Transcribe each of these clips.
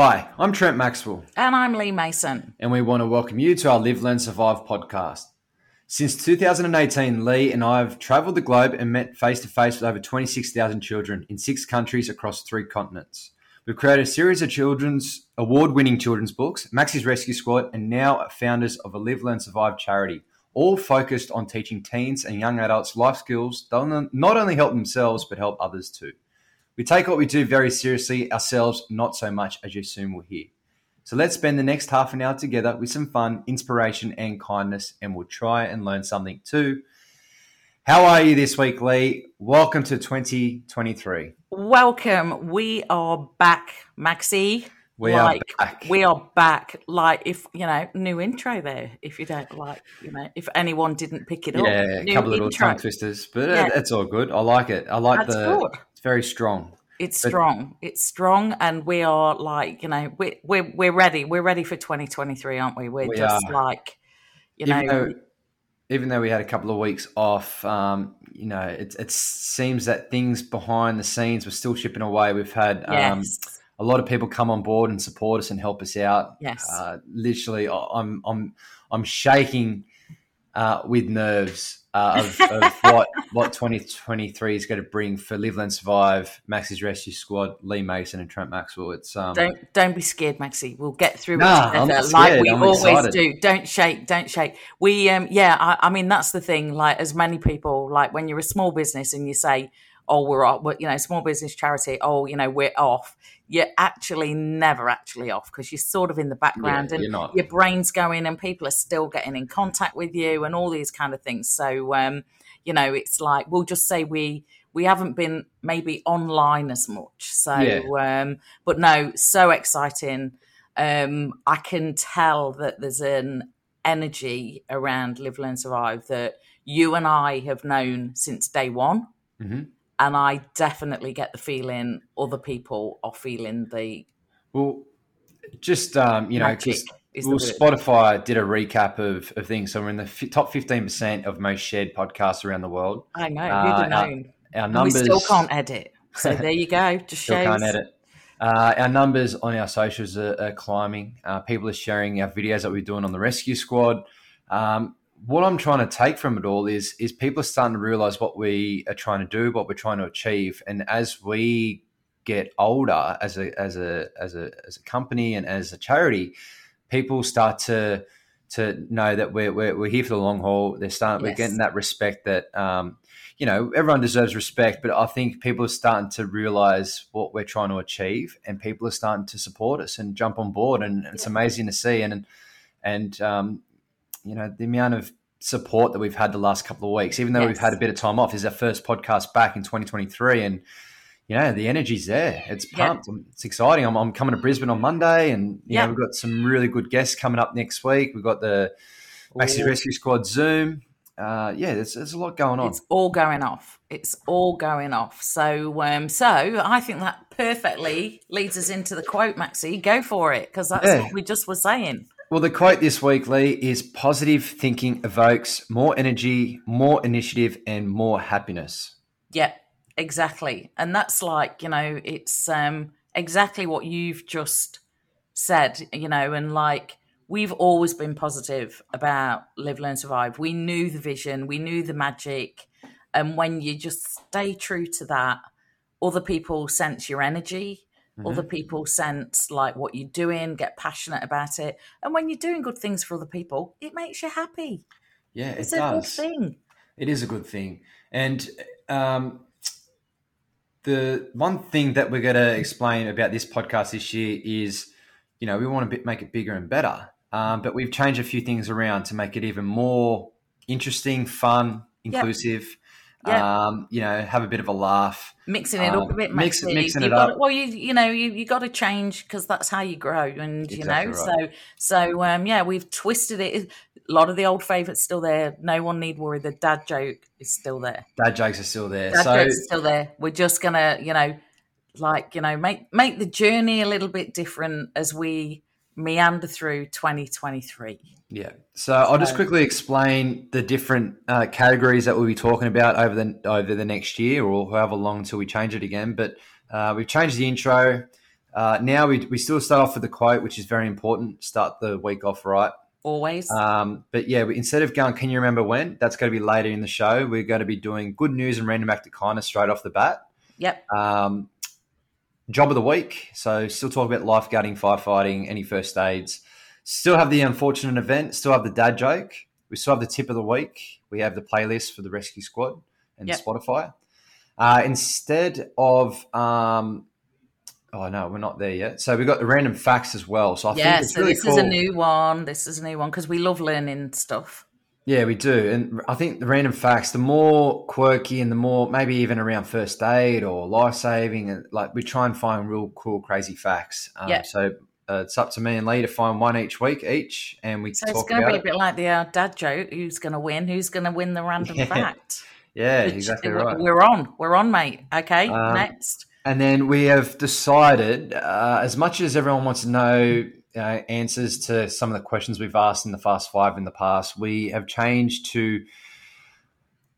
Hi, I'm Trent Maxwell, And I'm Lee Mason. and we want to welcome you to our Live, Learn, Survive podcast. Since 2018, Lee and I have traveled the globe and met face to face with over 26,000 children in six countries across three continents. We've created a series of children's award winning children's books, Maxie's Rescue Squad, and now are founders of a Live, Learn, Survive charity, all focused on teaching teens and young adults life skills that will not only help themselves but help others too. We take what we do very seriously, ourselves not so much, as you soon will hear. So let's spend the next half an hour together with some fun, inspiration, and kindness, and we'll try and learn something too. How are you this week, Lee? Welcome to 2023. Welcome. We are back, Maxie. We like, are back. We are back. Like, if, you know, new intro there. If you don't like, you know, if anyone didn't pick it up. yeah, a new couple of little tongue twisters, but Yeah. it's all good. I like it. I like That's the. good. It's very strong. It's But- strong. It's strong, and we are like, you know, we we're we're ready. We're ready for 2023, aren't we? We're We just are. like, you know, even though, even though we had a couple of weeks off, um, you know, it, it seems that things behind the scenes were still chipping away. We've had um, a lot of people come on board and support us and help us out. yes, Uh, literally, I'm I'm I'm shaking uh, with nerves uh, of, of what what 2023 is going to bring for Live and Survive, Max's Rescue Squad, Lee Mason, and Trent Maxwell. It's um, don't don't be scared, Maxie. We'll get through Nah, it together, like we I'm always excited. do. Don't shake, don't shake. We um yeah, I, I mean that's the thing. Like as many people, like when you're a small business and you say, "Oh, we're off," you know, small business charity. Oh, you know, we're off. You're actually never actually off because you're sort of in the background yeah, and your brain's going and people are still getting in contact with you and all these kind of things. So um, you know, it's like we'll just say we we haven't been maybe online as much. So Yeah. um but no, so exciting. Um I can tell that there's an energy around Live Learn Survive that you and I have known since day one. Mhm. And I definitely get the feeling other people are feeling the Well, just um, you know, just well. Spotify did a recap of, of things. So we're in the f- top 15% of most shared podcasts around the world. I know, uh, who'd our have known? Our And numbers we still can't edit. So there you go. Just Still shows. can't edit. Uh, our numbers on our socials are, are climbing. Uh, people are sharing our videos that we're doing on the rescue squad. Um, what I'm trying to take from it all is is people are starting to realize what we are trying to do, what we're trying to achieve, and as we get older as a as a as a as a company and as a charity, people start to to know that we're we're, we're here for the long haul. They're starting we're getting that respect that um, you know everyone deserves respect, but I think people are starting to realize what we're trying to achieve, and people are starting to support us and jump on board, and it's Yeah. amazing to see. And and um, you know the amount of support that we've had the last couple of weeks, even though we've had a bit of time off, is our first podcast back in 2023, and you know the energy's there. It's pumped. It's exciting. I'm, I'm coming to Brisbane on Monday, and you Yeah. know we've got some really good guests coming up next week. We've got the Maxi Rescue Squad Zoom. Uh, yeah, there's, there's a lot going on. It's all going off. It's all going off. So, um, so I think that perfectly leads us into the quote, Maxie. Go for it, because that's Yeah. what we just were saying. Well, the quote this week, Lee, is positive thinking evokes more energy, more initiative, and more happiness. Yeah, exactly. And that's like, you know, it's um, exactly what you've just said, you know, and like we've always been positive about Live, Learn, Survive. We knew the vision, we knew the magic. And when you just stay true to that, other people sense your energy. Mm-hmm. Other people sense like what you're doing, get passionate about it. And when you're doing good things for other people, it makes you happy. Yeah, It's it a does. good thing. It is a good thing. And um, the one thing that we're going to explain about this podcast this year is, you know, we want to make it bigger and better. Um, but we've changed a few things around to make it even more interesting, fun, inclusive. Yep. Um, you know, have a bit of a laugh. mixing it up Um, a bit, mix- mixing it up. well, you you know you you got to change because that's how you grow, and you Exactly know right. so so um yeah we've twisted it. A lot of the old favourites still there. No one need worry. The dad joke is still there. Dad jokes are still there. Dad so joke's is still there. We're just gonna you know like you know make make the journey a little bit different as we meander through 2023. Yeah. So I'll just quickly explain the different uh, categories that we'll be talking about over the over the next year or however long until we change it again. But uh, we've changed the intro. Uh, now we, we still start off with the quote, which is very important. Start the week off right. Always. Um, but yeah, we, instead of going, can you remember when? That's going to be later in the show. We're going to be doing good news and random act of kindness straight off the bat. yep. Um, job of the week. So still talk about lifeguarding, firefighting, any first aids. Still have the unfortunate event. Still have the dad joke. We still have the tip of the week. We have the playlist for the rescue squad and Yep. Spotify. Uh, instead of, um, oh no, we're not there yet. So we've got the random facts as well. So I think Yeah, it's so really this cool. is a new one. This is a new one because we love learning stuff. Yeah, we do. And I think the random facts, the more quirky and the more maybe even around first aid or life saving, and like we try and find real cool, crazy facts. Um, Yeah. So uh, it's up to me and Lee to find one each week each, and we So it's going to be a bit like the uh, dad joke. Who's going to win? Who's going to win the random Yeah. fact? Yeah, Which- exactly we're- right. We're on. We're on, mate. Okay, Um, next. And then we have decided, uh, as much as everyone wants to know uh, answers to some of the questions we've asked in the Fast Five in the past, we have changed to.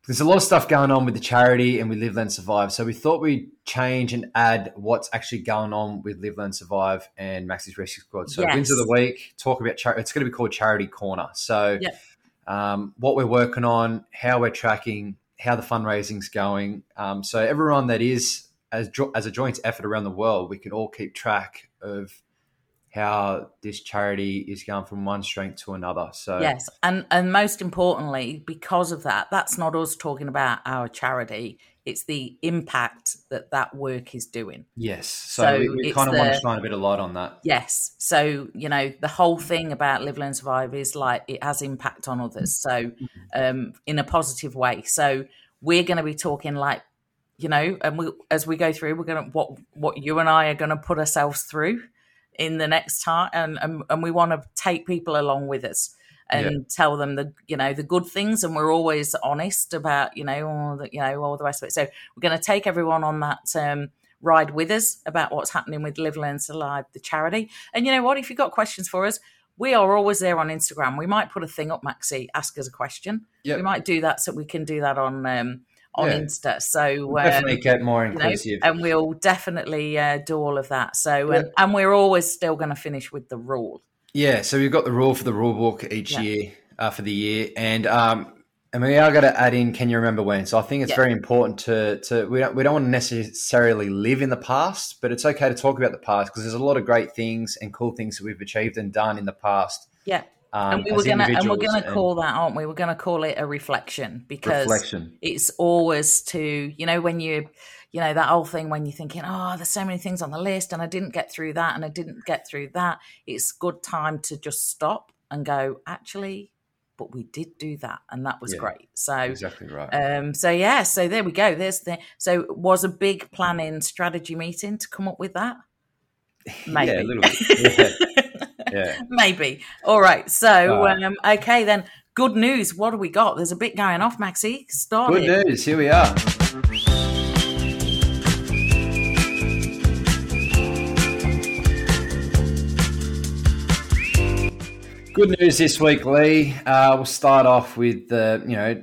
There's a lot of stuff going on with the charity and with Live Learn Survive. So we thought we'd change and add what's actually going on with Live Learn Survive and Max's Rescue Squad. So Yes. wins of the week, talk about charity. It's going to be called Charity Corner. So Yep. um, what we're working on, how we're tracking, how the fundraising's going. Um, so everyone that is as as a joint effort around the world, we can all keep track of how this charity is going from one strength to another. So Yes, and and most importantly, because of that, that's not us talking about our charity. It's the impact that that work is doing. yes, so, So we, we kind of want to shine a bit of light on that. Yes. So, you know, the whole thing about Live, Learn, Survive is like it has impact on others. So, um, in a positive way. So, we're going to be talking like, you know, and we, as we go through, we're going to, what, what you and I are going to put ourselves through in the next time. And, and, and we want to take people along with us and tell them the, you know, the good things. And we're always honest about, you know, all the, you know, all the rest of it. So, we're going to take everyone on that, um, ride with us about what's happening with Live Learn Survive, the charity. And you know what? If you've got questions for us, we are always there on Instagram. We might put a thing up, Maxi, ask us a question. Yep. We might do that so we can do that on um, on Yeah. Insta. So We'll um, definitely get more you know, inclusive. and we'll definitely uh, do all of that. So Yeah. and, and we're always still going to finish with the rule. Yeah, so we've got the rule for the rule book each Yeah. year uh, for the year, and um, and we are going to add in. Can you remember when? So I think it's very important to to we don't we don't want to necessarily live in the past, but it's okay to talk about the past because there's a lot of great things and cool things that we've achieved and done in the past. Yeah. Um, and we were gonna and we're gonna call that, aren't we? We're gonna call it a reflection because reflection. it's always to you know when you you know that whole thing when you're thinking oh there's so many things on the list and i didn't get through that and i didn't get through that it's good time to just stop and go actually but we did do that and that was Yeah. great so Exactly right. um so yeah so there we go there's the so it was a big planning strategy meeting to come up with that maybe Yeah, a little bit. Yeah, yeah. maybe all right so Uh, um okay then good news what do we got there's a bit going off maxi start Good it. news. Here we are. Good news this week, Lee. Uh, we'll start off with the you know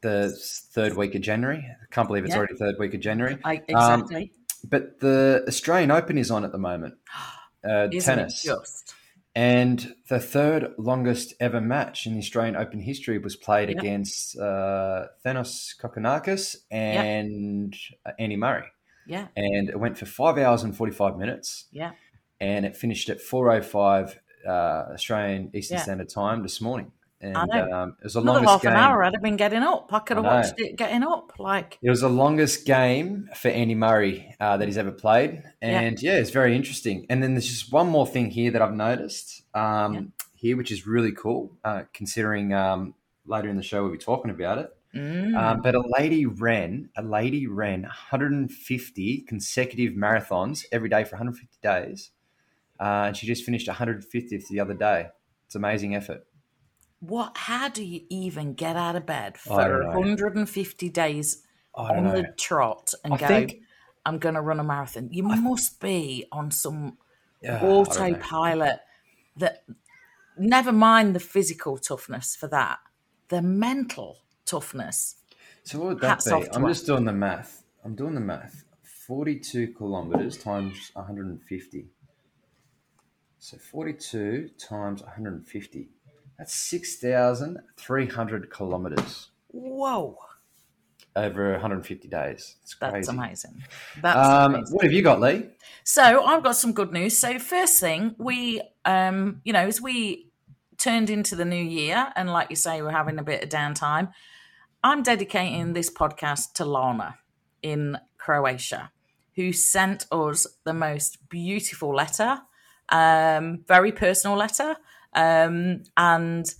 the third week of January. I can't believe it's Yeah. already third week of January. I, exactly But the Australian Open is on at the moment. Uh, tennis. just And the third longest ever match in the Australian Open history was played Yep. against uh, Thanos Kokkinakis and uh, Andy Murray. yeah And it went for five hours and 45 minutes. yeah And it finished at 4.05 uh, Australian Eastern Yeah. Standard Time this morning. And um, it was the another longest half game. an hour i'd have been getting up i could have I watched it getting up like It was the longest game for Andy Murray uh, that he's ever played, Yeah. and yeah. it's very interesting. And then there's just one more thing here that I've noticed um, Yeah. here, which is really cool, uh, considering um, later in the show we'll be talking about it. mm, Um, but a lady ran, a lady ran 150 consecutive marathons every day for 150 days, uh, and she just finished 150th the other day. It's amazing effort. What how do you even get out of bed for 150 days I on know. the trot and I go think- i'm going to run a marathon you must be on some Yeah, I don't know. autopilot that never mind the physical toughness for that the mental toughness So what would that Hats be? off I'm just doing the math. I'm doing the math. 42 kilometers times 150. So 42 times 150. That's 6,300 kilometers Whoa, over 150 days. It's crazy. that's amazing. That's Um, amazing. what have you got, Lee? So I've got some good news. So first thing, we, um, you know, as we turned into the new year, and like you say, we're having a bit of downtime. I'm dedicating this podcast to Lana in Croatia, who sent us the most beautiful letter, um, very personal letter, um, and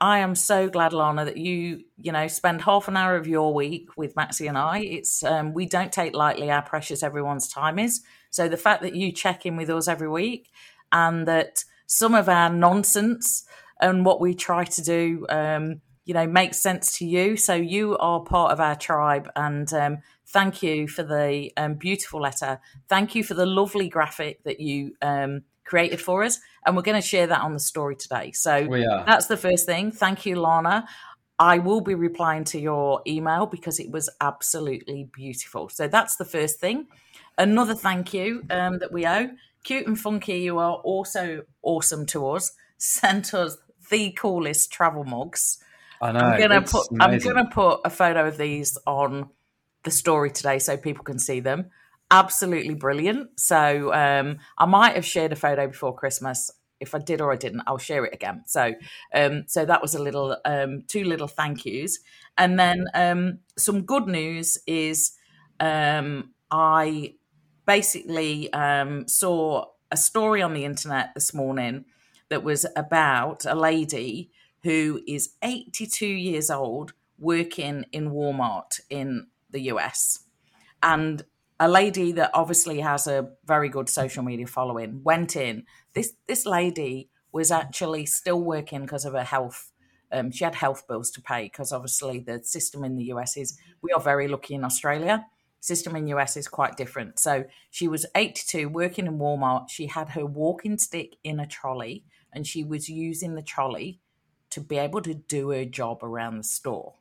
I am so glad, Lana, that you you know spend half an hour of your week with Maxie and I. It's um, we don't take lightly how precious everyone's time is. So the fact that you check in with us every week, and that some of our nonsense and what we try to do, um, you know, makes sense to you. So you are part of our tribe, and um, thank you for the um, beautiful letter. Thank you for the lovely graphic that you um, created for us, and we're going to share that on the story today. So that's the first thing. Thank you, Lana. I will be replying to your email because it was absolutely beautiful. So that's the first thing. Another thank you um, that we owe. Cute and Funky, you are also awesome to us, sent us the coolest travel mugs. I know. I'm gonna put I'm gonna put a photo of these on the story today so people can see them. Absolutely brilliant. So um, I might have shared a photo before Christmas. If I did or I didn't, I'll share it again. So um, so that was a little um, two little thank yous, and then um, some good news is um, I basically um, saw a story on the internet this morning that was about a lady who is 82 years old working in Walmart in the US. And a lady that obviously has a very good social media following went in. This this lady was actually still working because of her health. Um, she had health bills to pay because obviously the system in the US is we are very lucky in Australia. System in US is quite different. So she was 82, working in Walmart. She had her walking stick in a trolley, and she was using the trolley to be able to do her job around the store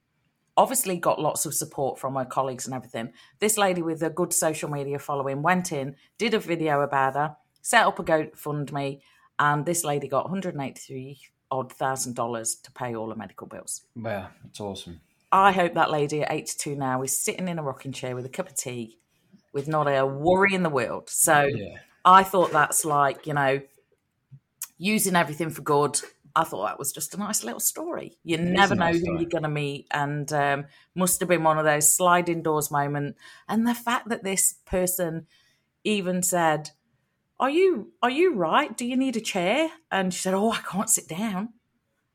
obviously got lots of support from her colleagues and everything. This lady with a good social media following went in, did a video about her, set up a GoFundMe, and this lady got 183 odd thousand dollars to pay all her medical bills. Wow, that's awesome. I hope that lady at 82 now is sitting in a rocking chair with a cup of tea with not a worry in the world. So Yeah. I thought that's like, you know, using everything for good. I thought that was just a nice little story. You never know nice who story. you're going to meet, and um, must have been one of those sliding doors moment. And the fact that this person even said, "Are you are you right? Do you need a chair?" And she said, "Oh, I can't sit down."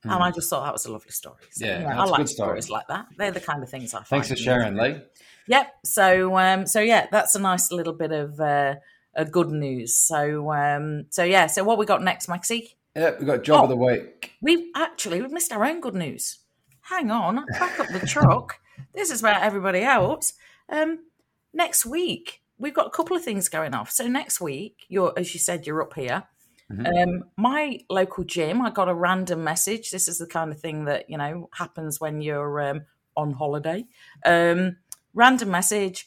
And I just thought that was a lovely story. So, Hmm. Yeah, you know, that's I a like good story. stories like that. They're the kind of things I find. Thanks for sharing, Lee. Yep. So um so yeah, that's a nice little bit of uh, a good news. So um so yeah, so what we got next, Maxie? Yep, we've got job Oh. of the week. We've actually we've missed our own good news. Hang on, back up the truck. This is about everybody else. Um next week we've got a couple of things going off. So next week, you're as you said, you're up here. Um, my local gym, I got a random message. This is the kind of thing that you know happens when you're um, on holiday. Um, random message.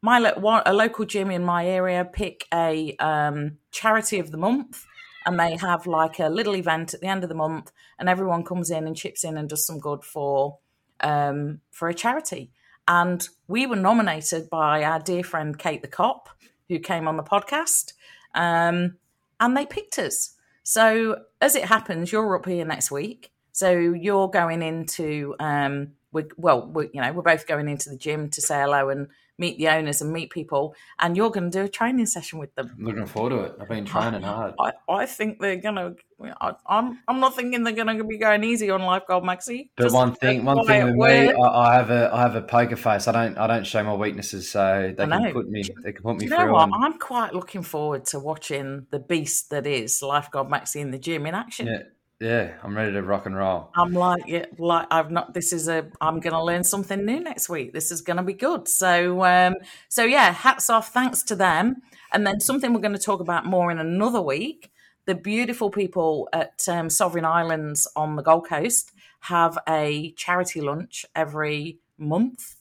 My lo- a local gym in my area pick a um, charity of the month, and they have like a little event at the end of the month, and everyone comes in and chips in and does some good for um, for a charity. And we were nominated by our dear friend Kate the Cop, who came on the podcast, um, and they picked us. So as it happens, you're up here next week. So you're going into um, we well, we, you know, we're both going into the gym to say hello and meet the owners and meet people, and you're going to do a training session with them. I'm looking forward to it. I've been training hard. I, I think they're gonna. I, I'm I'm not thinking they're gonna be going easy on Lifeguard Maxi. But Just one thing, one thing with me. I, I have a, I have a poker face. I don't, I don't show my weaknesses, so they can put me, they can put me you know through. what? I'm quite looking forward to watching the beast that is Lifeguard Maxi in the gym in action. yeah, yeah, I'm ready to rock and roll. I'm like, yeah, like I've not. This is a. I'm going to learn something new next week. This is going to be good. So, um, so yeah, hats off. Thanks to them. And then something we're going to talk about more in another week. The beautiful people at um, Sovereign Islands on the Gold Coast have a charity lunch every month,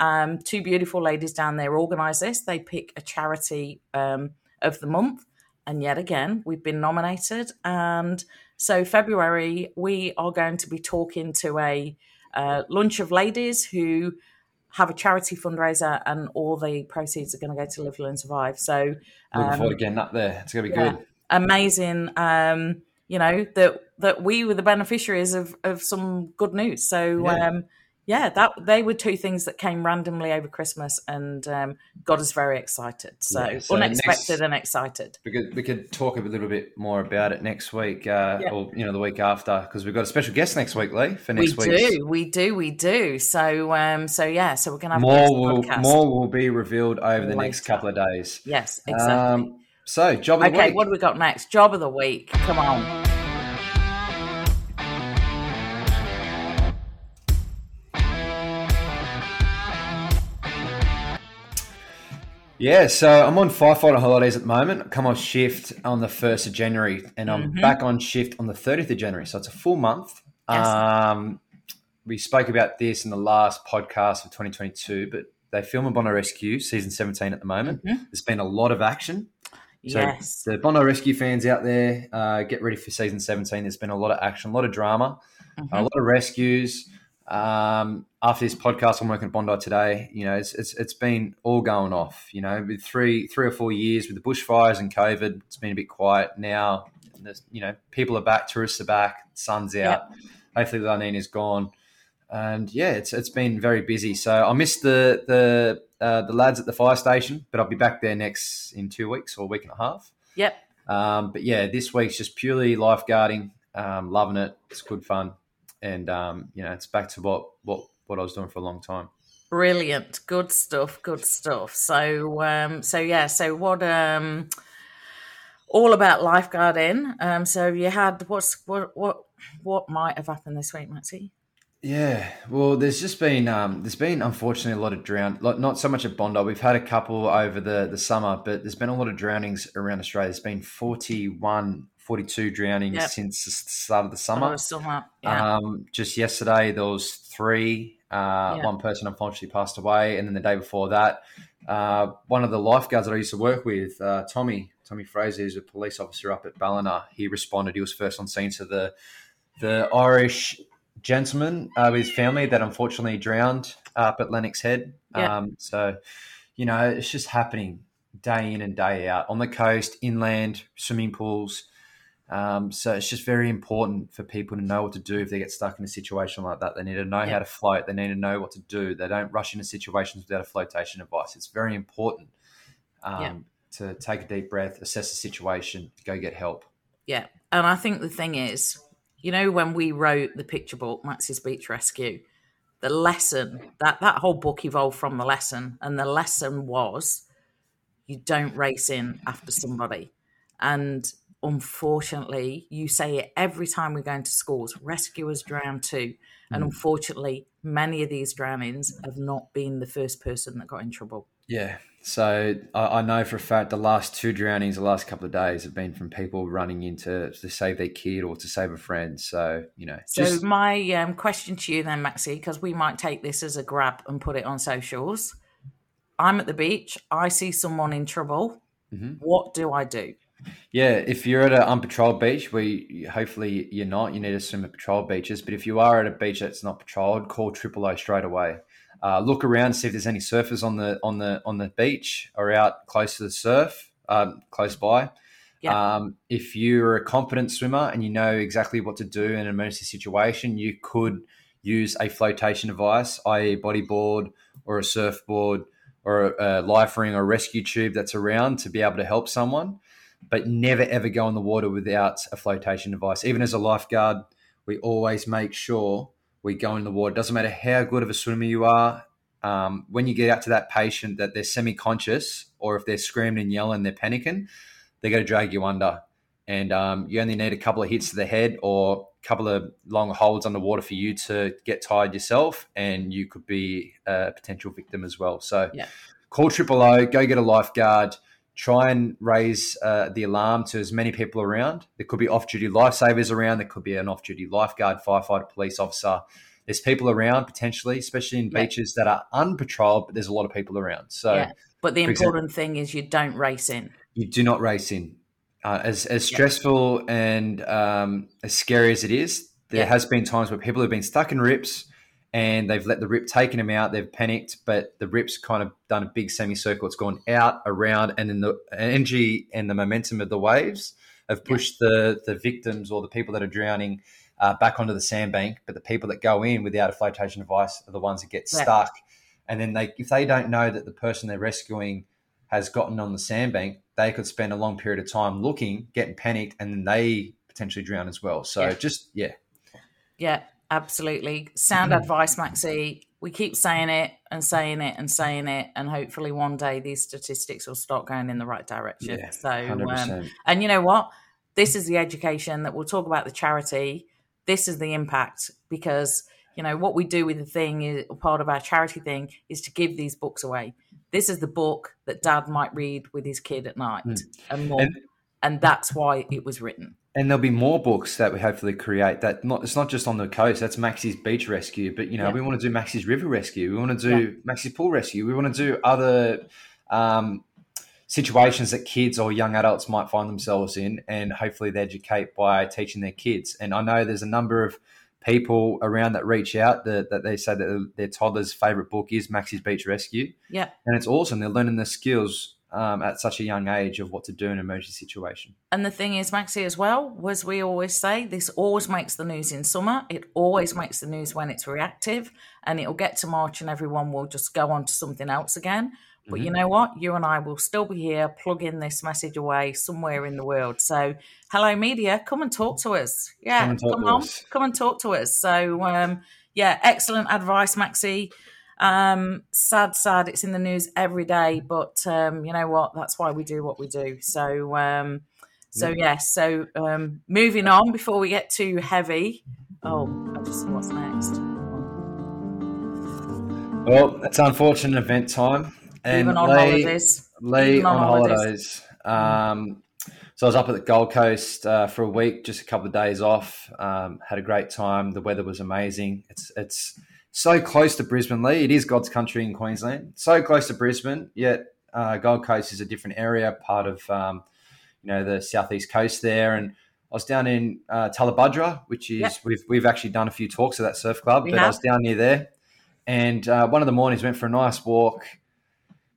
Um, two beautiful ladies down there organise this. They pick a charity um, of the month, and yet again, we've been nominated. And so, February, we are going to be talking to a uh, lunch of ladies who have a charity fundraiser, and all the proceeds are going to go to Live, Learn, Survive. So, looking forward to getting up there. It's going to be yeah, good. amazing. Um, you know that that we were the beneficiaries of of some good news. So. Yeah. Um, yeah, that they were two things that came randomly over Christmas and um, got us very excited. So, Yeah, so unexpected next- and excited. We could, we could talk a little bit more about it next week, uh, Yeah. or you know the week after, because we've got a special guest next week, Lee, for next week. we do, we do, we do. So, um, so yeah, so we're gonna have More will more will be revealed over the next couple of days. Yes, exactly. Um, so job of the okay, week. what do we got next? Job of the week. Come on. Yeah, so I'm on firefighter holidays at the moment. I come off shift on the 1st of January and I'm Mhm. back on shift on the 30th of January. So it's a full month. Yes. Um, we spoke about this in the last podcast of 2022, but they film a Bondi Rescue season 17 at the moment. Mhm. There's been a lot of action. So yes. the Bondi Rescue fans out there, uh, get ready for season 17. There's been a lot of action, a lot of drama, a Mhm. lot of rescues. Um, after this podcast, I'm working at Bondi today. You know, it's, it's it's been all going off. You know, with three three or four years with the bushfires and COVID, it's been a bit quiet. Now, you know, people are back, tourists are back, sun's out. Hopefully, the Nina's gone, and yeah, it's it's been very busy. So I missed the the uh, the lads at the fire station, but I'll be back there next in two weeks or a week and a half. Yep. Um, but yeah, this week's just purely lifeguarding. Um, loving it. It's good fun, and um, you know, it's back to what what what I was doing for a long time. Brilliant. Good stuff. Good stuff. So, um, so yeah. So what? Um, all about lifeguarding. Um, so you had what's what what what might have happened this week, Maxie? Yeah, well, there's just been um, there's been unfortunately a lot of drown, not so much at Bondi. We've had a couple over the the summer, but there's been a lot of drownings around Australia. There's been 41, 42 drownings Yep. since the start of the summer. summer. Yeah. Um, just yesterday, there was three. Uh, Yeah. One person unfortunately passed away, and then the day before that, uh, one of the lifeguards that I used to work with, uh, Tommy Tommy Fraser, who's a police officer up at Ballina, he responded. He was first on scene to the the Irish gentleman uh, with his family that unfortunately drowned up at Lennox Head. Yeah. Um, so, you know, it's just happening day in and day out on the coast, inland, swimming pools. Um, so it's just very important for people to know what to do if they get stuck in a situation like that. They need to know Yeah. how to float. They need to know what to do. They don't rush into situations without a flotation device. It's very important um, Yeah. to take a deep breath, assess the situation, go get help. Yeah. And I think the thing is, you know, when we wrote the picture book, Max's Beach Rescue, the lesson that that whole book evolved from the lesson, and the lesson was you don't race in after somebody. And unfortunately, you say it every time we go into schools rescuers drown too. And Mm. unfortunately, many of these drownings have not been the first person that got in trouble. Yeah. So I, I know for a fact the last two drownings, the last couple of days, have been from people running into to to save their kid or to save a friend. So you know, So just my um, question to you then, Maxie, because we might take this as a grab and put it on socials. I'm at the beach. I see someone in trouble. Mhm. What do I do? Yeah. If you're at an unpatrolled beach, where you, hopefully you're not, you need to swim at patrolled beaches. But if you are at a beach that's not patrolled, call triple O straight away. Uh, look around, see if there's any surfers on the on the on the beach or out close to the surf, um, close by. Yeah. Um, if you're a competent swimmer and you know exactly what to do in an emergency situation, you could use a flotation device, i.e., bodyboard or a surfboard or a, a life ring or rescue tube that's around to be able to help someone. But never ever go in the water without a flotation device. Even as a lifeguard, we always make sure we go in the water. Doesn't matter how good of a swimmer you are. Um, when you get out to that patient that they're semi-conscious or if they're screaming and yelling, they're panicking, they're going to drag you under. And um, you only need a couple of hits to the head or a couple of long holds underwater for you to get tired yourself, and you could be a potential victim as well. So, Yeah. call triple O, go get a lifeguard, try and raise uh, the alarm to as many people around. There could be off duty lifesavers around, there could be an off duty lifeguard, firefighter, police officer. there's people around potentially, especially in Yeah. beaches that are unpatrolled, but there's a lot of people around. So Yeah. But the for example- important thing is you don't race in. you do not race in. Uh, as as stressful and um, as scary as it is, there has been times where people have been stuck in rips and they've let the rip taken them out. They've panicked, but the rip's kind of done a big semicircle. It's gone out, around, and then the energy and the momentum of the waves have pushed the the victims or the people that are drowning uh, back onto the sandbank. But the people that go in without a flotation device are the ones that get Yeah. stuck. And then they, if they don't know that the person they're rescuing has gotten on the sandbank, they could spend a long period of time looking, getting panicked, and then they potentially drown as well. So Yeah. just yeah, Yeah, absolutely. Sound Mm-hmm. advice, Maxi. We keep saying it and saying it and saying it, and hopefully one day these statistics will start going in the right direction. yeah, so, um, and you know what? This is the education that we'll talk about the charity. This is the impact because you know what we do with the thing is part of our charity thing is to give these books away. This is the book that Dad might read with his kid at night Mm. and more, And- and that's why it was written. And there'll be more books that we hopefully create. That not it's not just on the coast. That's Maxi's beach rescue, but you know Yeah. we want to do Maxi's river rescue. We want to do Maxi's pool rescue. We want to do other um, situations that kids or young adults might find themselves in, and hopefully they educate by teaching their kids. And I know there's a number of people around that reach out that, that they say that their toddler's favorite book is Maxi's Beach Rescue, Yeah, and it's awesome. They're learning the skills um, at such a young age of what to do in an emergency situation. And the thing is, Maxi, as well, as we always say, this always makes the news in summer. It always makes the news when it's reactive, and it'll get to March, and everyone will just go on to something else again. But you know what? You and I will still be here plugging this message away somewhere in the world. So, hello, media, come and talk to us. Yeah, Come and talk come to on, us. come and talk to us. So, um, yeah, excellent advice, Maxi. Um, sad, sad. It's in the news every day, but um, you know what? That's why we do what we do. So, um, so yes. So, um, moving on before we get too heavy. Oh, I just what's next? Well, it's unfortunate event time. And Even on Lee, holidays. Lee on, on holidays. Um, so I was up at the Gold Coast uh, for a week, just a couple of days off. Um, had a great time. The weather was amazing. It's it's so close to Brisbane, Lee. It is God's country in Queensland. So close to Brisbane, yet uh, Gold Coast is a different area, part of um, you know the southeast coast there. And I was down in uh, Tallebudgera, which is Yep. we've we've actually done a few talks at that surf club, We but I was down near there. And uh, one of the mornings went for a nice walk.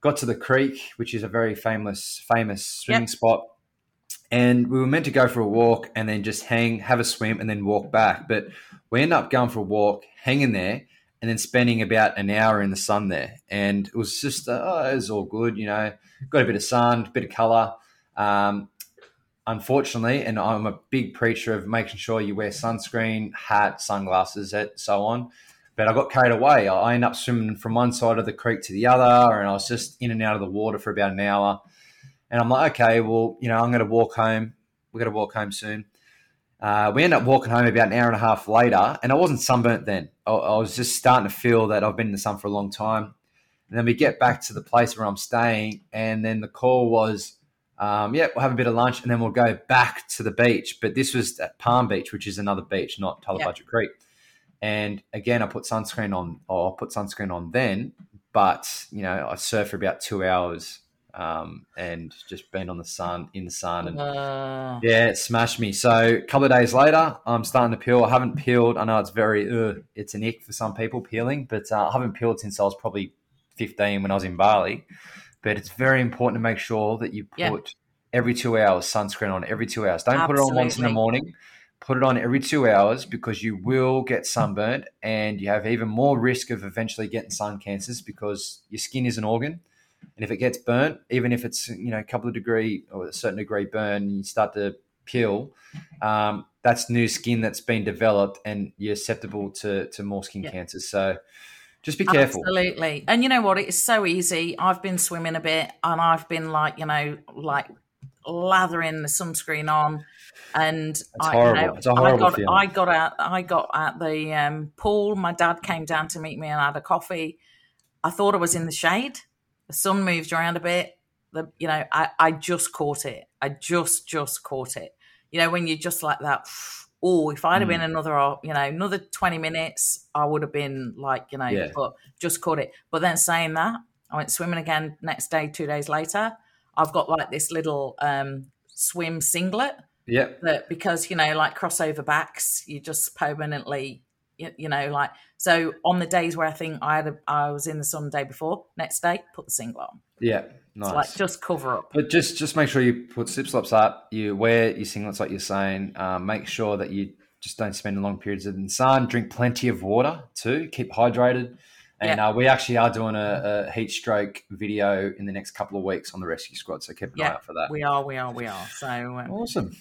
Got to the creek, which is a very famous famous swimming Yep. spot, and we were meant to go for a walk and then just hang, have a swim, and then walk back. But we end up going for a walk, hanging there, and then spending about an hour in the sun there. And it was just, uh, oh, it was all good, you know. Got a bit of sun, a bit of color. Um, unfortunately, and I'm a big preacher of making sure you wear sunscreen, hat, sunglasses, so on. But I got carried away. I ended up swimming from one side of the creek to the other, and I was just in and out of the water for about an hour. And I'm like, okay, well, you know, I'm going to walk home. We're going to walk home soon. Uh, we ended up walking home about an hour and a half later, and I wasn't sunburnt then. I, I was just starting to feel that I've been in the sun for a long time. And then we get back to the place where I'm staying, and then the call was, um, yeah, we'll have a bit of lunch, and then we'll go back to the beach. But this was at Palm Beach, which is another beach, not Tallebudgera Creek. And again, I put sunscreen on. Or I put sunscreen on then, but you know, I surfed for about two hours um, and just been on the sun in the sun and Uh, yeah, it smashed me. So a couple of days later, I'm starting to peel. I haven't peeled. I know it's very, ugh, it's an ick for some people peeling, but uh, I haven't peeled since I was probably 15 when I was in Bali. But it's very important to make sure that you put Yeah. every two hours sunscreen on every two hours. Don't put it on once in the morning. Put it on every two hours because you will get sunburnt and you have even more risk of eventually getting sun cancers because your skin is an organ. And if it gets burnt, even if it's you know a couple of degree or a certain degree burn, and you start to peel, um, that's new skin that's been developed, and you're susceptible to to more skin Yeah. cancers. So just be careful. Absolutely. And you know what? It's so easy. I've been swimming a bit and I've been like, you know, like lathering the sunscreen on. And I, you horrible. know, It's a horrible I got, feeling. I got out, I got at the um, pool. My dad came down to meet me and I had a coffee. I thought I was in the shade. The sun moved around a bit. The, you know, I, I just caught it. I just, just caught it. You know, when you're just like that, oh, if I'd have Mm. been another, you know, another 20 minutes, I would have been like, you know, Yeah. but just caught it. But then saying that, I went swimming again next day, two days later. I've got like this little um, swim singlet Yep. that because, you know, like crossover backs, you just permanently, you, you know, like, so on the days where I think I had, a, I was in the sun the day before, next day, put the singlet on. Yeah. Nice. It's like just cover up. But just just make sure you put slip slops up. You wear your singlets like you're saying. Um, make sure that you just don't spend long periods in the sun. Drink plenty of water too. Keep hydrated. And uh, we actually are doing a, a heat stroke video in the next couple of weeks on the rescue squad. So keep an eye out for that. We are, we are, we are. So, um, awesome.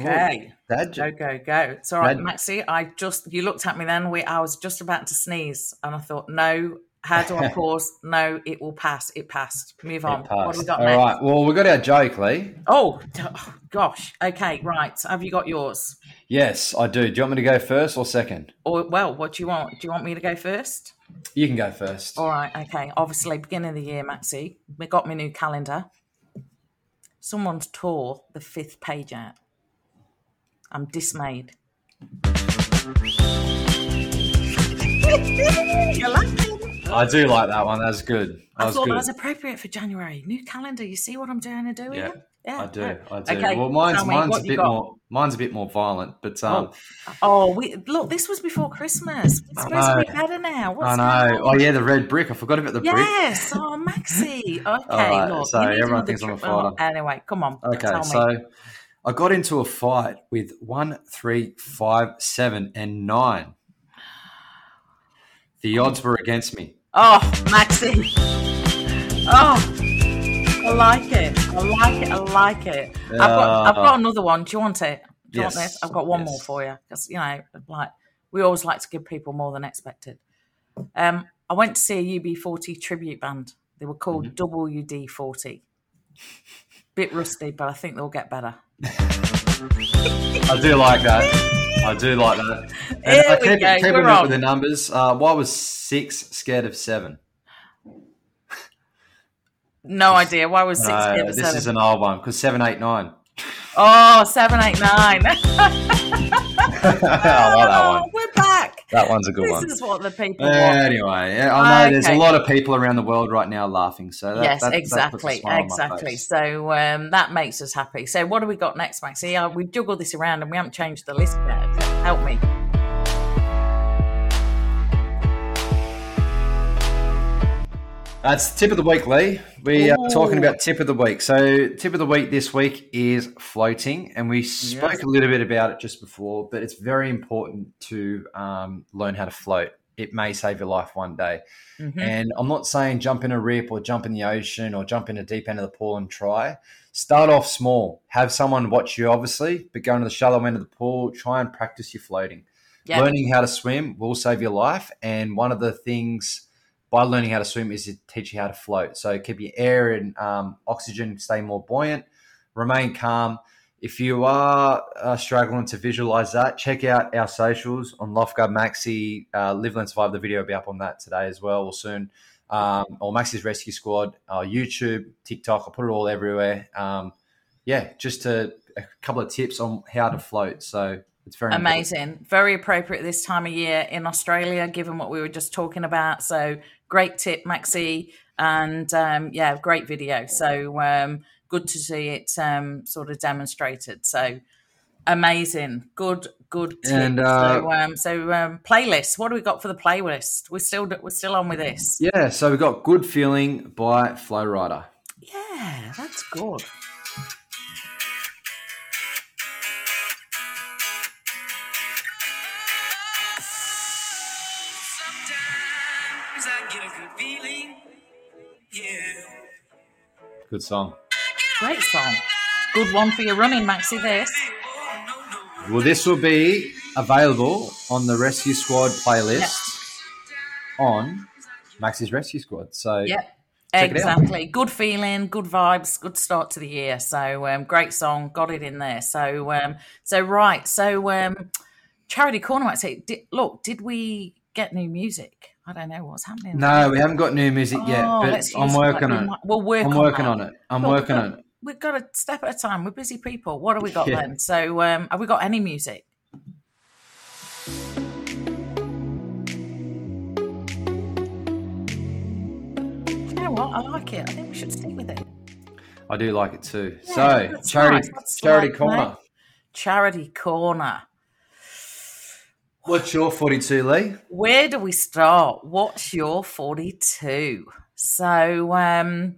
Okay. Oh, Dad, Go, go, go. It's all right, Red- Maxie. I just, you looked at me then. We, I was just about to sneeze. And I thought, no, how do I pause? no, it will pass. It passed. Move on. it What have we got All next? right. Well, we got our joke, Lee. Oh, oh, gosh. Okay, right. Have you got yours? Yes, I do. Do you want me to go first or second? Or, well, what do you want? Do you want me to go first? You can go first. All right, okay. Obviously, beginning of the year, Maxie, we got my new calendar. Someone's tore the fifth page out. I'm dismayed. I do like that one. That's good. That I was thought good. that was appropriate for January. New calendar. You see what I'm doing and doing? Yeah, yeah I do. yeah. I do. Okay, well, mine's me, mine's what a bit got? more. Mine's a bit more violent, but um, Oh, we look. This was before Christmas. It's I supposed to be know. better now. What's I know. Oh yeah, the red brick. I forgot about the brick. Yes. Oh, Maxie. Okay. right, look, so everyone thinks I'm a trip- oh, fighter. Anyway, come on. Okay, tell me. so I got into a fight with one, three, five, seven, and nine. The odds were against me. Oh, Maxie. Oh, I like it. I like it. I like it. I've got, I've got another one. Do you want it? Do you want Yes, this? I've got one yes. more for you because you know, like we always like to give people more than expected. Um, I went to see a UB40 tribute band. They were called Mm-hmm. WD40. Bit rusty, but I think they'll get better. I do like that. I do like that. And Here I keep, keep we're it on. with the numbers. Uh, why was six scared of seven? No idea. Why was six No, scared of this seven? is an old one because seven, eight, nine. Oh, seven, eight, nine. I like that one. We're back. That one's a good This one. This is what the people want. Anyway, yeah, I know there's a lot of people around the world right now laughing. So that, yes, that, that puts a exactly, smile on my exactly. face. So um, that makes us happy. So what do we got next, Maxie? Uh, we've juggled this around and we haven't changed the list yet. Help me. That's tip of the week, Lee. We are Ooh. talking about tip of the week. So, tip of the week this week is floating, and we spoke Yes. a little bit about it just before, but it's very important to um, learn how to float. It may save your life one day. Mhm. And I'm not saying jump in a rip or jump in the ocean or jump in the deep end of the pool and try. Start off small. Have someone watch you, obviously, but go into the shallow end of the pool. Try and practice your floating. Yeah. Learning how to swim will save your life. And one of the things by learning how to swim is to teach you how to float. So keep your air and um, oxygen, stay more buoyant, remain calm. If you are uh, struggling to visualize that, check out our socials on Lifeguard Maxi. Uh, Live Learn Survive. The video will be up on that today as well, or soon. Um, or Maxi's Rescue Squad, uh, YouTube, TikTok. I'll put it all everywhere. Um, yeah, just to, a couple of tips on how to float. So it's very important. Amazing. Very appropriate this time of year in Australia, given what we were just talking about. So great tip, Maxi. And um, yeah, great video. So um, good to see it um, sort of demonstrated. So amazing. Good, good tip. And, uh, so um, so um, playlist. What do we got for the playlist? We're still we're still on with this. Yeah, so we've got Good Feeling by Flo Rida. Yeah, that's good. Good song. Great song. Good one for your running, Maxi. This. Well, this will be available on the Rescue Squad playlist on Max's Rescue Squad. So Yep. Check it out. Exactly. Good feeling, good vibes, good start to the year. So um, great song, got it in there. So um, so right. So um, charity corner might say, did, look, did we get new music? I don't know what's happening. no, we haven't got new music yet, Oh, but let's I'm working on it. might- We'll work I'm on working that. on it. I'm But- working but on it. we've got a step at a time. We're busy people. What have we got Yeah. then? So, um, have we got any music? You know what? I like it. I think we should stick with it. I do like it too. Yeah, so, charity, nice. Charity like, corner. Charity corner. What's your 42, Lee? Where do we start? What's your 42? So, um,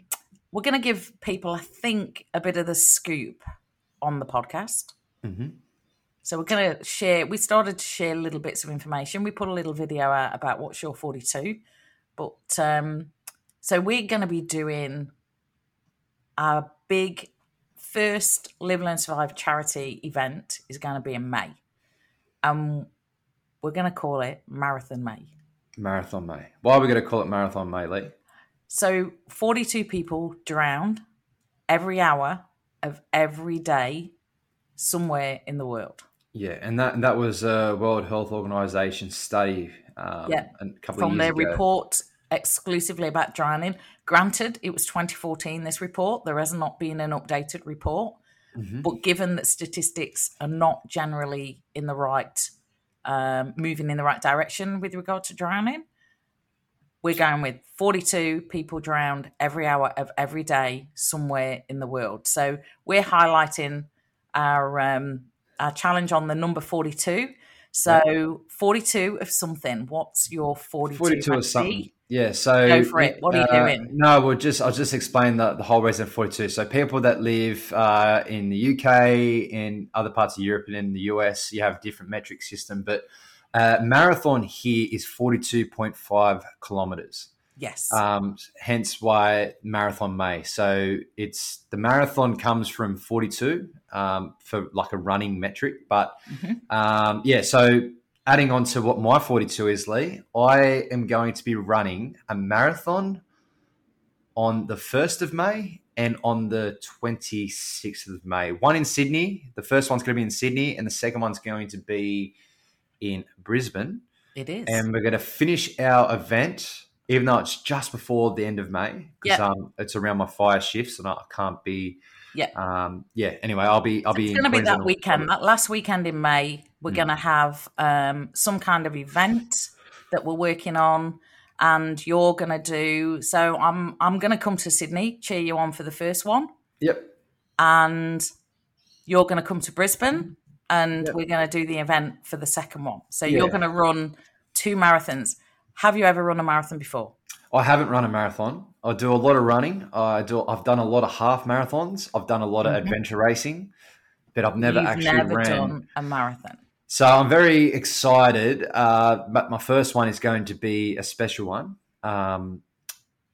we're going to give people, I think, a bit of the scoop on the podcast. Mhm. So, we're going to share, we started to share little bits of information. We put a little video out about what's your 42. But, um, so we're going to be doing our big first Live, Learn, Survive charity event is going to be in May. And we're going to call it Marathon May. Marathon May. Why are we going to call it Marathon May, Lee? So 42 people drowned every hour of every day somewhere in the world. Yeah, and that and that was a World Health Organization study um, Yeah, From of their ago. report exclusively about drowning. Granted, it was 2014, this report. There has not been an updated report. Mhm. But given that statistics are not generally in the right, um, moving in the right direction with regard to drowning, we're going with 42 people drowned every hour of every day somewhere in the world. So we're highlighting our um, our challenge on the number 42. So 42 of something. What's your 42? 42 or Maxi? something. Yeah, so Go for it. What are you uh, doing? No, we'll just I'll just explain the, the whole reason for 42. So people that live uh, in the UK, in other parts of Europe, and in the US, you have different metric system. But uh, marathon here is 42.5 kilometers. Yes. Um, hence why marathon May. So it's the marathon comes from 42 um, for like a running metric. But Mhm. um, yeah, so adding on to what my 42 is, Lee, I am going to be running a marathon on the 1st of May and on the 26th of May. One in Sydney. The first one's going to be in Sydney, and the second one's going to be in Brisbane it is. and we're going to finish our event, even though it's just before the end of May, because Yep. um, it's around my fire shifts, and I can't be. Yeah. Um, yeah. Anyway, I'll be. I'll So be. it's going to be that weekend, that last weekend in May. We're Mm. going to have um, some kind of event that we're working on, and you're going to do. So I'm I'm going to come to Sydney, cheer you on for the first one, Yep. and you're going to come to Brisbane, and Yep. we're going to do the event for the second one. So Yeah. you're going to run two marathons. Have you ever run a marathon before? I haven't run a marathon. I do a lot of running. I do. I've done a lot of half marathons. I've done a lot of Mhm. adventure racing, but I've never You've actually never ran. a marathon. So I'm very excited. Uh, but my first one is going to be a special one. Um,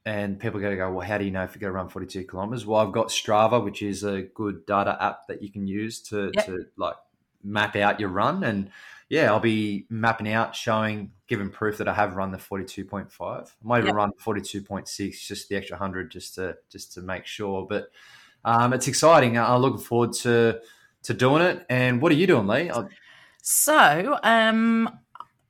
and people are going to go, well, how do you know if you're going to run 42 kilometers? Well, I've got Strava, which is a good data app that you can use to, Yep. to like map out your run. And yeah, I'll be mapping out, showing, giving proof that I have run the 42.5. I might even Yep. run 42.6, just the extra hundred, just to just to make sure. But um, it's exciting. I'm looking forward to to doing it. And what are you doing, Lee? I, So, um,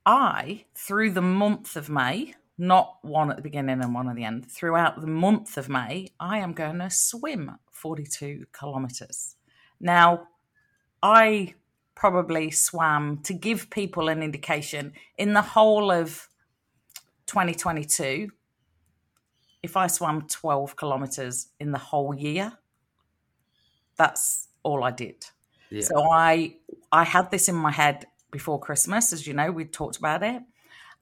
I, through the month of May, not one at the beginning and one at the end, throughout the month of May, I am going to swim 42 kilometres. Now, I probably swam to give people an indication in the whole of 2022. If I swam 12 kilometres in the whole year, that's all I did. yeah. So I I had this in my head before Christmas, as you know, we talked about it.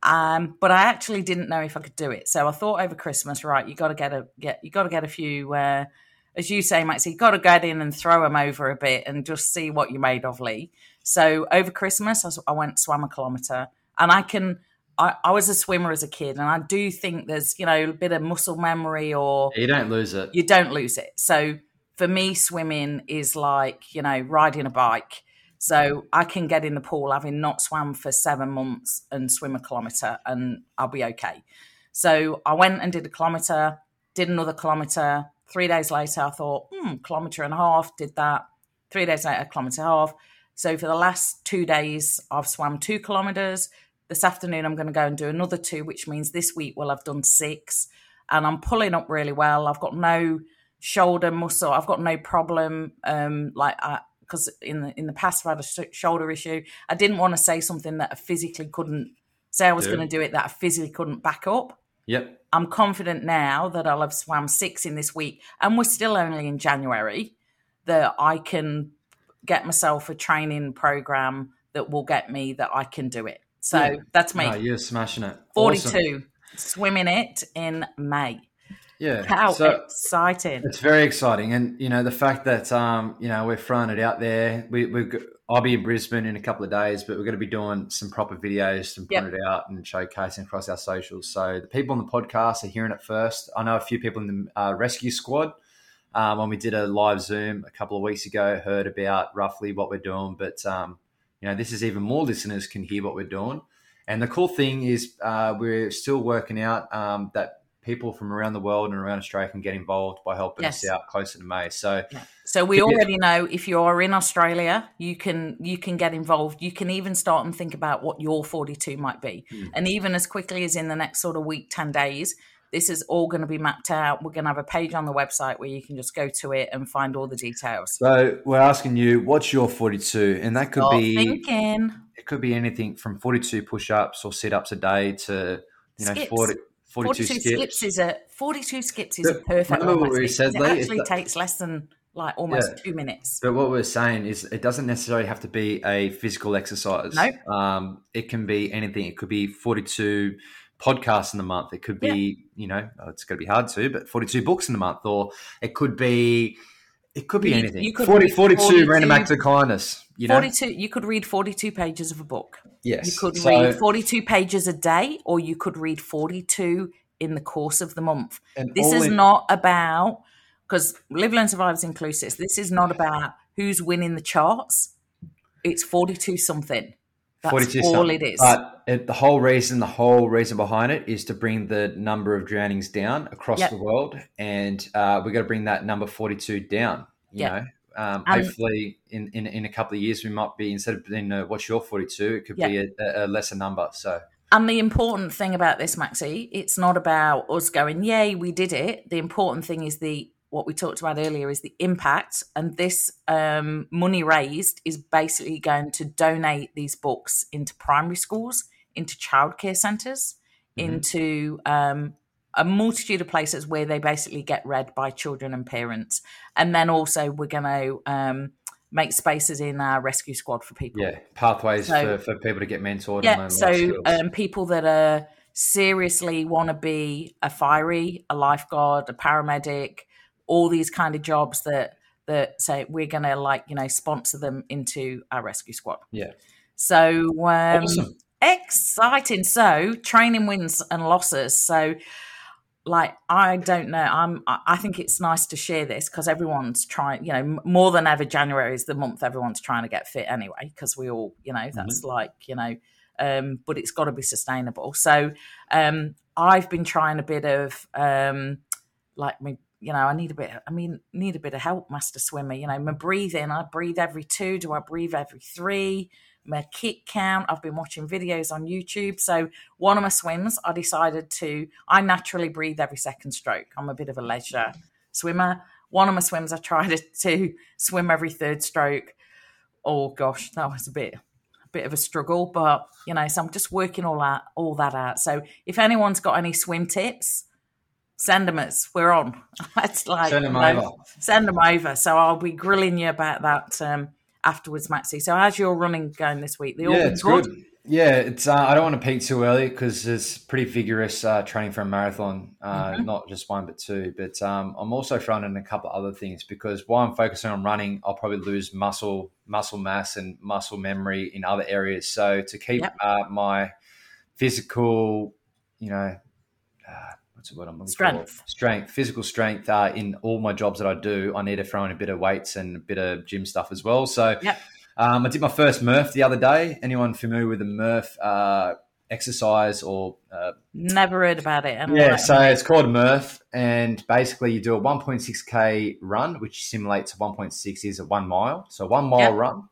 Um, but I actually didn't know if I could do it. So I thought over Christmas, right, you got to get a get you got to get a few, uh, as you say, Max, you got to get in and throw them over a bit and just see what you're made of, Lee. So over Christmas, I went swam a kilometre, and I can. I, I was a swimmer as a kid, and I do think there's you know a bit of muscle memory or you don't lose it. you don't lose it. So for me, swimming is like, you know, riding a bike. So I can get in the pool having not swam for seven months and swim a kilometre and I'll be okay. So I went and did a kilometre, did another kilometre. Three days later, I thought, hmm, kilometre and a half, did that. Three days later, kilometre and a half. So for the last two days, I've swam two kilometres. This afternoon, I'm going to go and do another two, which means this week we'll have done six. And I'm pulling up really well. I've got no shoulder muscle. I've got no problem. Um, like because in the in the past I've had a sh- shoulder issue. I didn't want to say something that I physically couldn't say I was going to do it that I physically couldn't back up. Yep. I'm confident now that I'll have swam six in this week, and we're still only in January. That I can get myself a training program that will get me that I can do it. So Yeah. that's me. No, you're smashing it. Awesome. 42, swimming it in May. Yeah. How So- exciting! It's very exciting, and you know the fact that um, you know we're throwing it out there. We, we I'll be in Brisbane in a couple of days, but we're going to be doing some proper videos and Yep. putting it out and showcasing across our socials. So the people on the podcast are hearing it first. I know a few people in the uh, rescue squad. Um, when we did a live Zoom a couple of weeks ago, heard about roughly what we're doing, but um, you know this is even more listeners can hear what we're doing. And the cool thing is, uh, we're still working out um, that people from around the world and around Australia can get involved by helping Yes. us out closer to May. So, So we already know if you're in Australia, you can you can get involved. You can even start and think about what your 42 might be. Hmm. And even as quickly as in the next sort of week, 10 days, this is all going to be mapped out. We're going to have a page on the website where you can just go to it and find all the details. so we're asking you, what's your 42? And that could Start be thinking. it could be anything from 42 push-ups or sit-ups a day to you know 40, 42, 42 skips. skips. is a 42 skips is a But perfect remember what we said, Lee? It actually that- takes less than like almost Yeah. two minutes. But what we're saying is, it doesn't necessarily have to be a physical exercise. No. Um, it can be anything. It could be 42 podcasts in the month. It could be, you know, oh, it's going to be hard to, but 42 books in the month. Or it could be, it could be You- anything. you could 40, read 42, 42 random acts of kindness. You know? 42 you could read 42 pages of a book. yes. You could So- read 42 pages a day, or you could read 42 in the course of the month. This is in- not about, because Live, Learn, Survive is inclusive. This is not about who's winning the charts. It's 42 something. That's 42 all something. it is. But it, the whole reason, the whole reason behind it is to bring the number of drownings down across Yep. the world, and uh, we've got to bring that number forty-two down. You Yep. know, um, And- hopefully in, in in a couple of years we might be instead of being uh, what's your forty-two, it could be a, a lesser number. So And the important thing about this, Maxi, it's not about us going, yay, we did it. The important thing is the what we talked about earlier is the impact. And this um, money raised is basically going to donate these books into primary schools, into childcare centres, Mhm. into um, a multitude of places where they basically get read by children and parents. And then also we're going to um, make spaces in our rescue squad for people. yeah, pathways So- for, for people to get mentored. and Yeah, so um, people that are seriously want to be a fiery, a lifeguard, a paramedic, all these kind of jobs that that say we're going to like you know sponsor them into our rescue squad. yeah, So um, awesome. exciting. So training wins and losses. So like I don't know. I'm. I think it's nice to share this because everyone's trying. You know, more than ever, January is the month everyone's trying to get fit anyway. Because we all, you know, that's like you know. Um, but it's got to be sustainable. So um, I've been trying a bit of um, like me. You know, I need a bit. I mean, need a bit of help, master swimmer. You know, my breathing. I breathe every two. Do I breathe every three? My kick count. I've been watching videos on YouTube. So one of my swims, I decided to. I naturally breathe every second stroke. I'm a bit of a leisure swimmer. One of my swims, I tried to swim every third stroke. Oh gosh, that was a bit, a bit of a struggle. But you know, so I'm just working all that, all that out. So if anyone's got any swim tips, send them us. We're on. It's like Send them you know, over. Send them over. So I'll be grilling you about that um, afterwards, Maxi. So how's your running going this week? They yeah, it's good. Yeah, it's. Uh, I don't want to peak too early because it's pretty vigorous uh, training for a marathon, uh, Mhm. not just one but two. But um, I'm also in a couple of other things because while I'm focusing on running, I'll probably lose muscle, muscle mass, and muscle memory in other areas. So to keep Yep. uh, my physical, you know, uh, what's the word I'm looking for? Strength. Strength, physical strength uh, in all my jobs that I do. I need to throw in a bit of weights and a bit of gym stuff as well. So. Yep. Um, I did my first Murph the other day. Anyone familiar with the Murph uh, exercise or uh, Never heard about it. Yeah, so it's called Murph, and basically you do a 1.6k run, which simulates 1.6 is a one mile. So one mile Yep. run,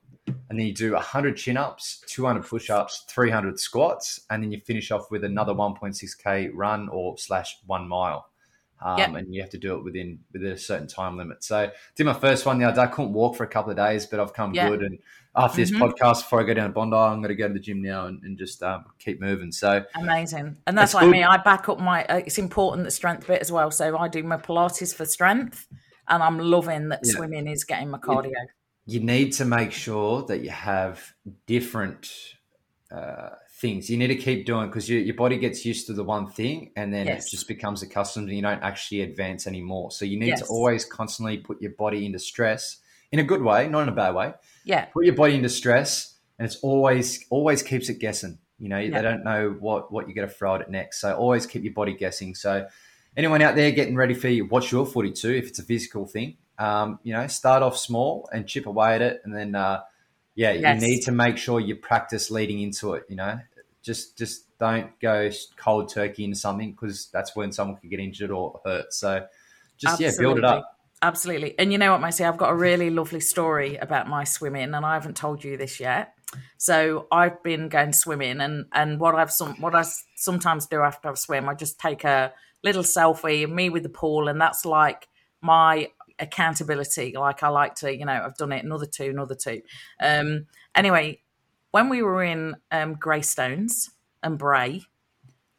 and then you do 100 chin ups, 200 push ups, 300 squats, and then you finish off with another 1.6k run or slash one mile. Um, Yep. and you have to do it within within a certain time limit. So did my first one the other day. I couldn't walk for a couple of days, but I've come Yeah. good. And after this Mhm. podcast, before I go down to Bondi, I'm going to go to the gym now and, and just um, keep moving. So Amazing. And that's like good. me. I back up my, uh, it's important the strength bit as well. So I do my Pilates for strength and I'm loving that Yeah. swimming is getting my cardio. You need to make sure that you have different uh, things. You need to keep doing because your, your body gets used to the one thing and then Yes. it just becomes accustomed and you don't actually advance anymore. So you need Yes. to always constantly put your body into stress in a good way, not in a bad way. Yeah. Put your body into stress and it's always always keeps it guessing. You know, Yeah. they don't know what what you're going to throw at it next. So always keep your body guessing. So anyone out there getting ready for you, watch your footy too. If it's a physical thing, um, you know, start off small and chip away at it, and then uh, yeah, Yes. you need to make sure you practice leading into it. You know, just just don't go cold turkey into something because that's when someone could get injured or hurt. So just yeah, build it up. Absolutely. And you know what, Maxi? I've got a really lovely story about my swimming, and I haven't told you this yet. So I've been going swimming, and and what I've some what I sometimes do after I've swim, I just take a little selfie of me with the pool, and that's like my accountability. Like I like to, you know, I've done it. Another two, another two. Um, anyway, when we were in um, Greystones and Bray,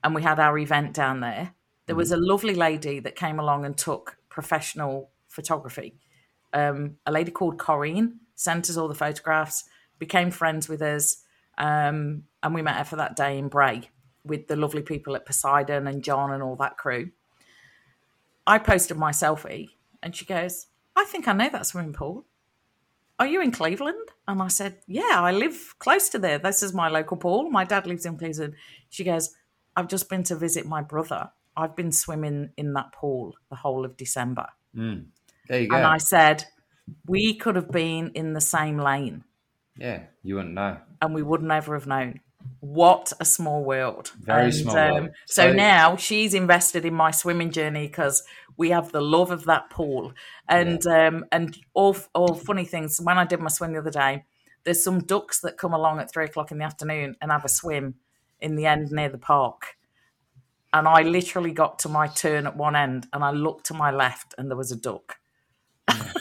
and we had our event down there, there was a lovely lady that came along and took professional photography. Um, a lady called Corinne sent us all the photographs, became friends with us, um, and we met her for that day in Bray with the lovely people at Poseidon and John and all that crew. I posted my selfie, and she goes, "I think I know that swimming pool. Are you in Cleveland?" And I said, "Yeah, I live close to there. This is my local pool. My dad lives in Cleveland." She goes, "I've just been to visit my brother. I've been swimming in that pool the whole of December." Hmm. There you go. And I said, we could have been in the same lane yeah, you wouldn't know. and we would never have known. What a small world. Very And, small um, world. So, So- now she's invested in my swimming journey because we have the love of that pool. And um, and all, all funny things. When I did my swim the other day, there's some ducks that come along at three o'clock in the afternoon and have a swim in the end near the park. And I literally got to my turn at one end and I looked to my left and there was a duck. Cool.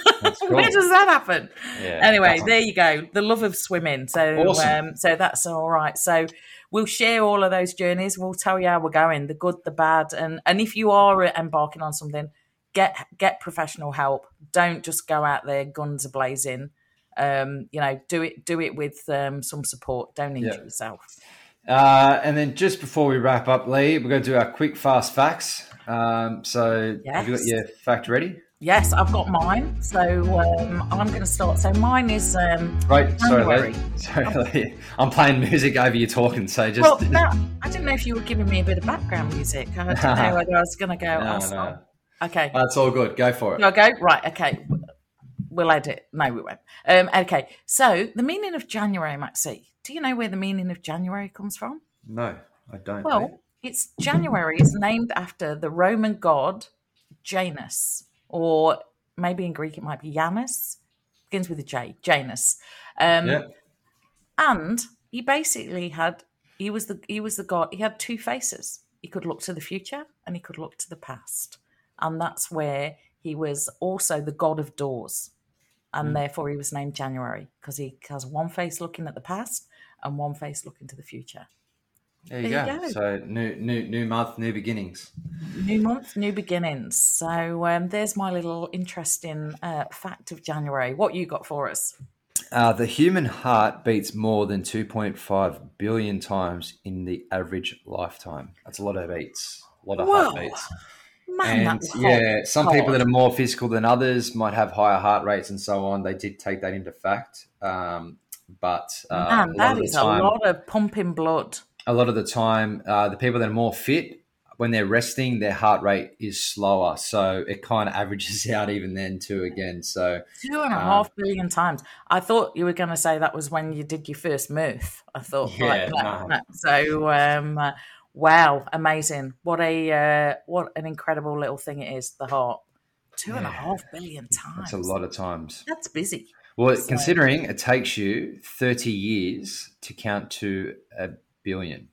Where does that happen? Yeah, anyway, there you go. The love of swimming. So, Awesome. um, so that's all right. So, we'll share all of those journeys. We'll tell you how we're going, the good, the bad, and and if you are embarking on something, get get professional help. Don't just go out there guns a blazing. Um, you know, do it do it with um, some support. Don't injure Yeah. yourself. Uh, and then just before we wrap up, Lee, we're going to do our quick fast facts. Um, so have you got your fact ready? Yes, I've got mine. So um, I'm going to start. So mine is um, Right. Sorry. Sorry, I'm playing music over you talking. So just well. No, I didn't know if you were giving me a bit of background music. I didn't know whether I was going to go. no, oh, no. Okay. That's all good. Go for it. I go? Right, okay. We'll edit. No, we won't. Um, okay, so the meaning of January, Maxie. Do you know where the meaning of January comes from? No, I don't. Well, it's January is named after the Roman god Janus, or maybe in Greek it might be Janus. Begins with a J, Janus. Um, yeah. and he basically had he was the he was the god he had two faces he could look to the future and he could look to the past and that's where he was also the god of doors and therefore he was named january because he has one face looking at the past and one face looking to the future There you, there go. you go. So new, new, new month, new beginnings. new month new beginnings so um, there's my little interesting uh, fact of january what you got for us Uh, the human heart beats more than 2.5 billion times in the average lifetime. That's a lot of beats, a lot of Whoa. heartbeats. man And yeah, some people that are more physical than others might have higher heart rates and so on. They did take that into fact. Um, but uh, man that is time, a lot of pumping blood a lot of the time, uh, the people that are more fit, when they're resting, their heart rate is slower. So it kind of averages out even then too. Again, so Two and a Um, half billion times. I thought you were going to say that was when you did your first Murph. I thought, Yeah, like, no, no. so um, uh, wow, amazing! What a uh, what an incredible little thing it is. The heart, two and a half billion times. that's a lot of times. That's busy. Well, So- considering it takes you 30 years to count to a billion.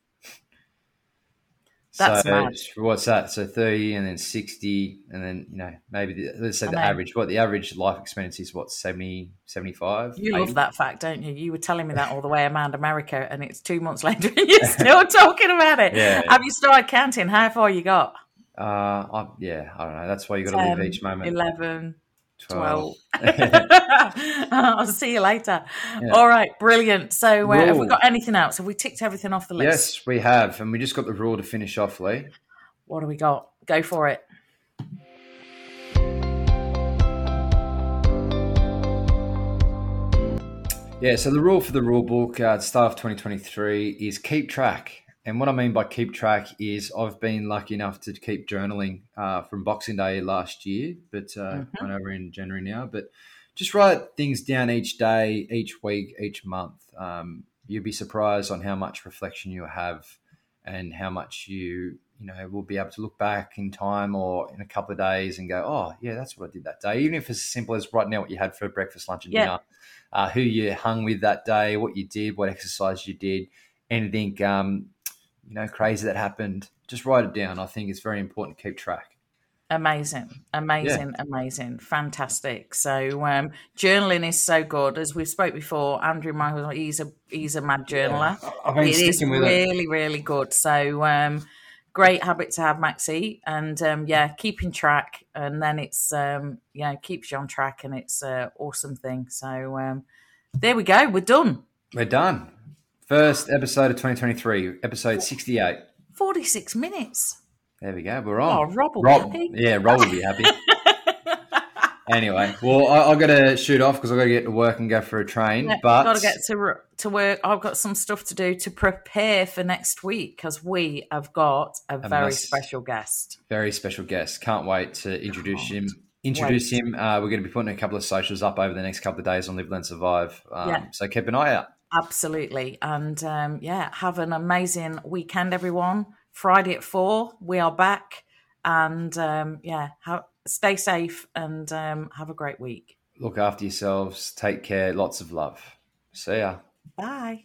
That's so mad. what's that? So thirty, and then sixty, and then you know maybe the, let's say I the know. average. What the average life expectancy is? What 70, 75? You 80? love that fact, don't you? You were telling me that all the way around America, and it's two months later, and you're still talking about it. Yeah. Have you started counting how far you got? Uh, I, yeah, I don't know. That's why you got to live each moment. 11, 12. 12. I'll see you later. Yeah. All right, brilliant. So, uh, have we got anything else? Have we ticked everything off the list? yes, we have, and we just got the rule to finish off, Lee. What do we got? Go for it. Yeah, so the rule for the rule book uh, start of 2023 is keep track. And what I mean by keep track is I've been lucky enough to keep journaling uh, from Boxing Day last year, but uh, Mhm. going over in January now. But just write things down each day, each week, each month. Um, you'll be surprised on how much reflection you have and how much you you know will be able to look back in time or in a couple of days and go, oh yeah, that's what I did that day. Even if it's as simple as writing out what you had for breakfast, lunch, and Yeah. dinner uh, who you hung with that day, what you did, what exercise you did, anything um, you know crazy that happened. Just write it down. I think it's very important to keep track. Amazing, amazing, amazing, fantastic. So um, journaling is so good. As we've spoke before, Andrew Michael, he's a he's a mad journaler. I've been It is with it. really, really good. So um, great habit to have, Maxie, and um, yeah, keeping track, and then it's um, you know keeps you on track, and it's an awesome thing. So um, there we go, we're done. We're done. First episode of 2023, episode 68. Forty six minutes. There we go. We're Oh, on. Rob will be happy. yeah, Rob will be happy. anyway, well, I, I've got to shoot off because I've got to get to work and go for a train. Yeah, but I've got to get to to work. I've got some stuff to do to prepare for next week because we have got a very must- special guest. very special guest. Can't wait to introduce him. Introduce Wait. him. Uh, we're going to be putting a couple of socials up over the next couple of days on Live, Learn, Survive. Um, Yeah. So keep an eye out. Absolutely, and um, yeah, have an amazing weekend, everyone. Friday at four, we are back, and um, yeah, ha- stay safe and um, have a great week. Look after yourselves. Take care. Lots of love. See ya. Bye.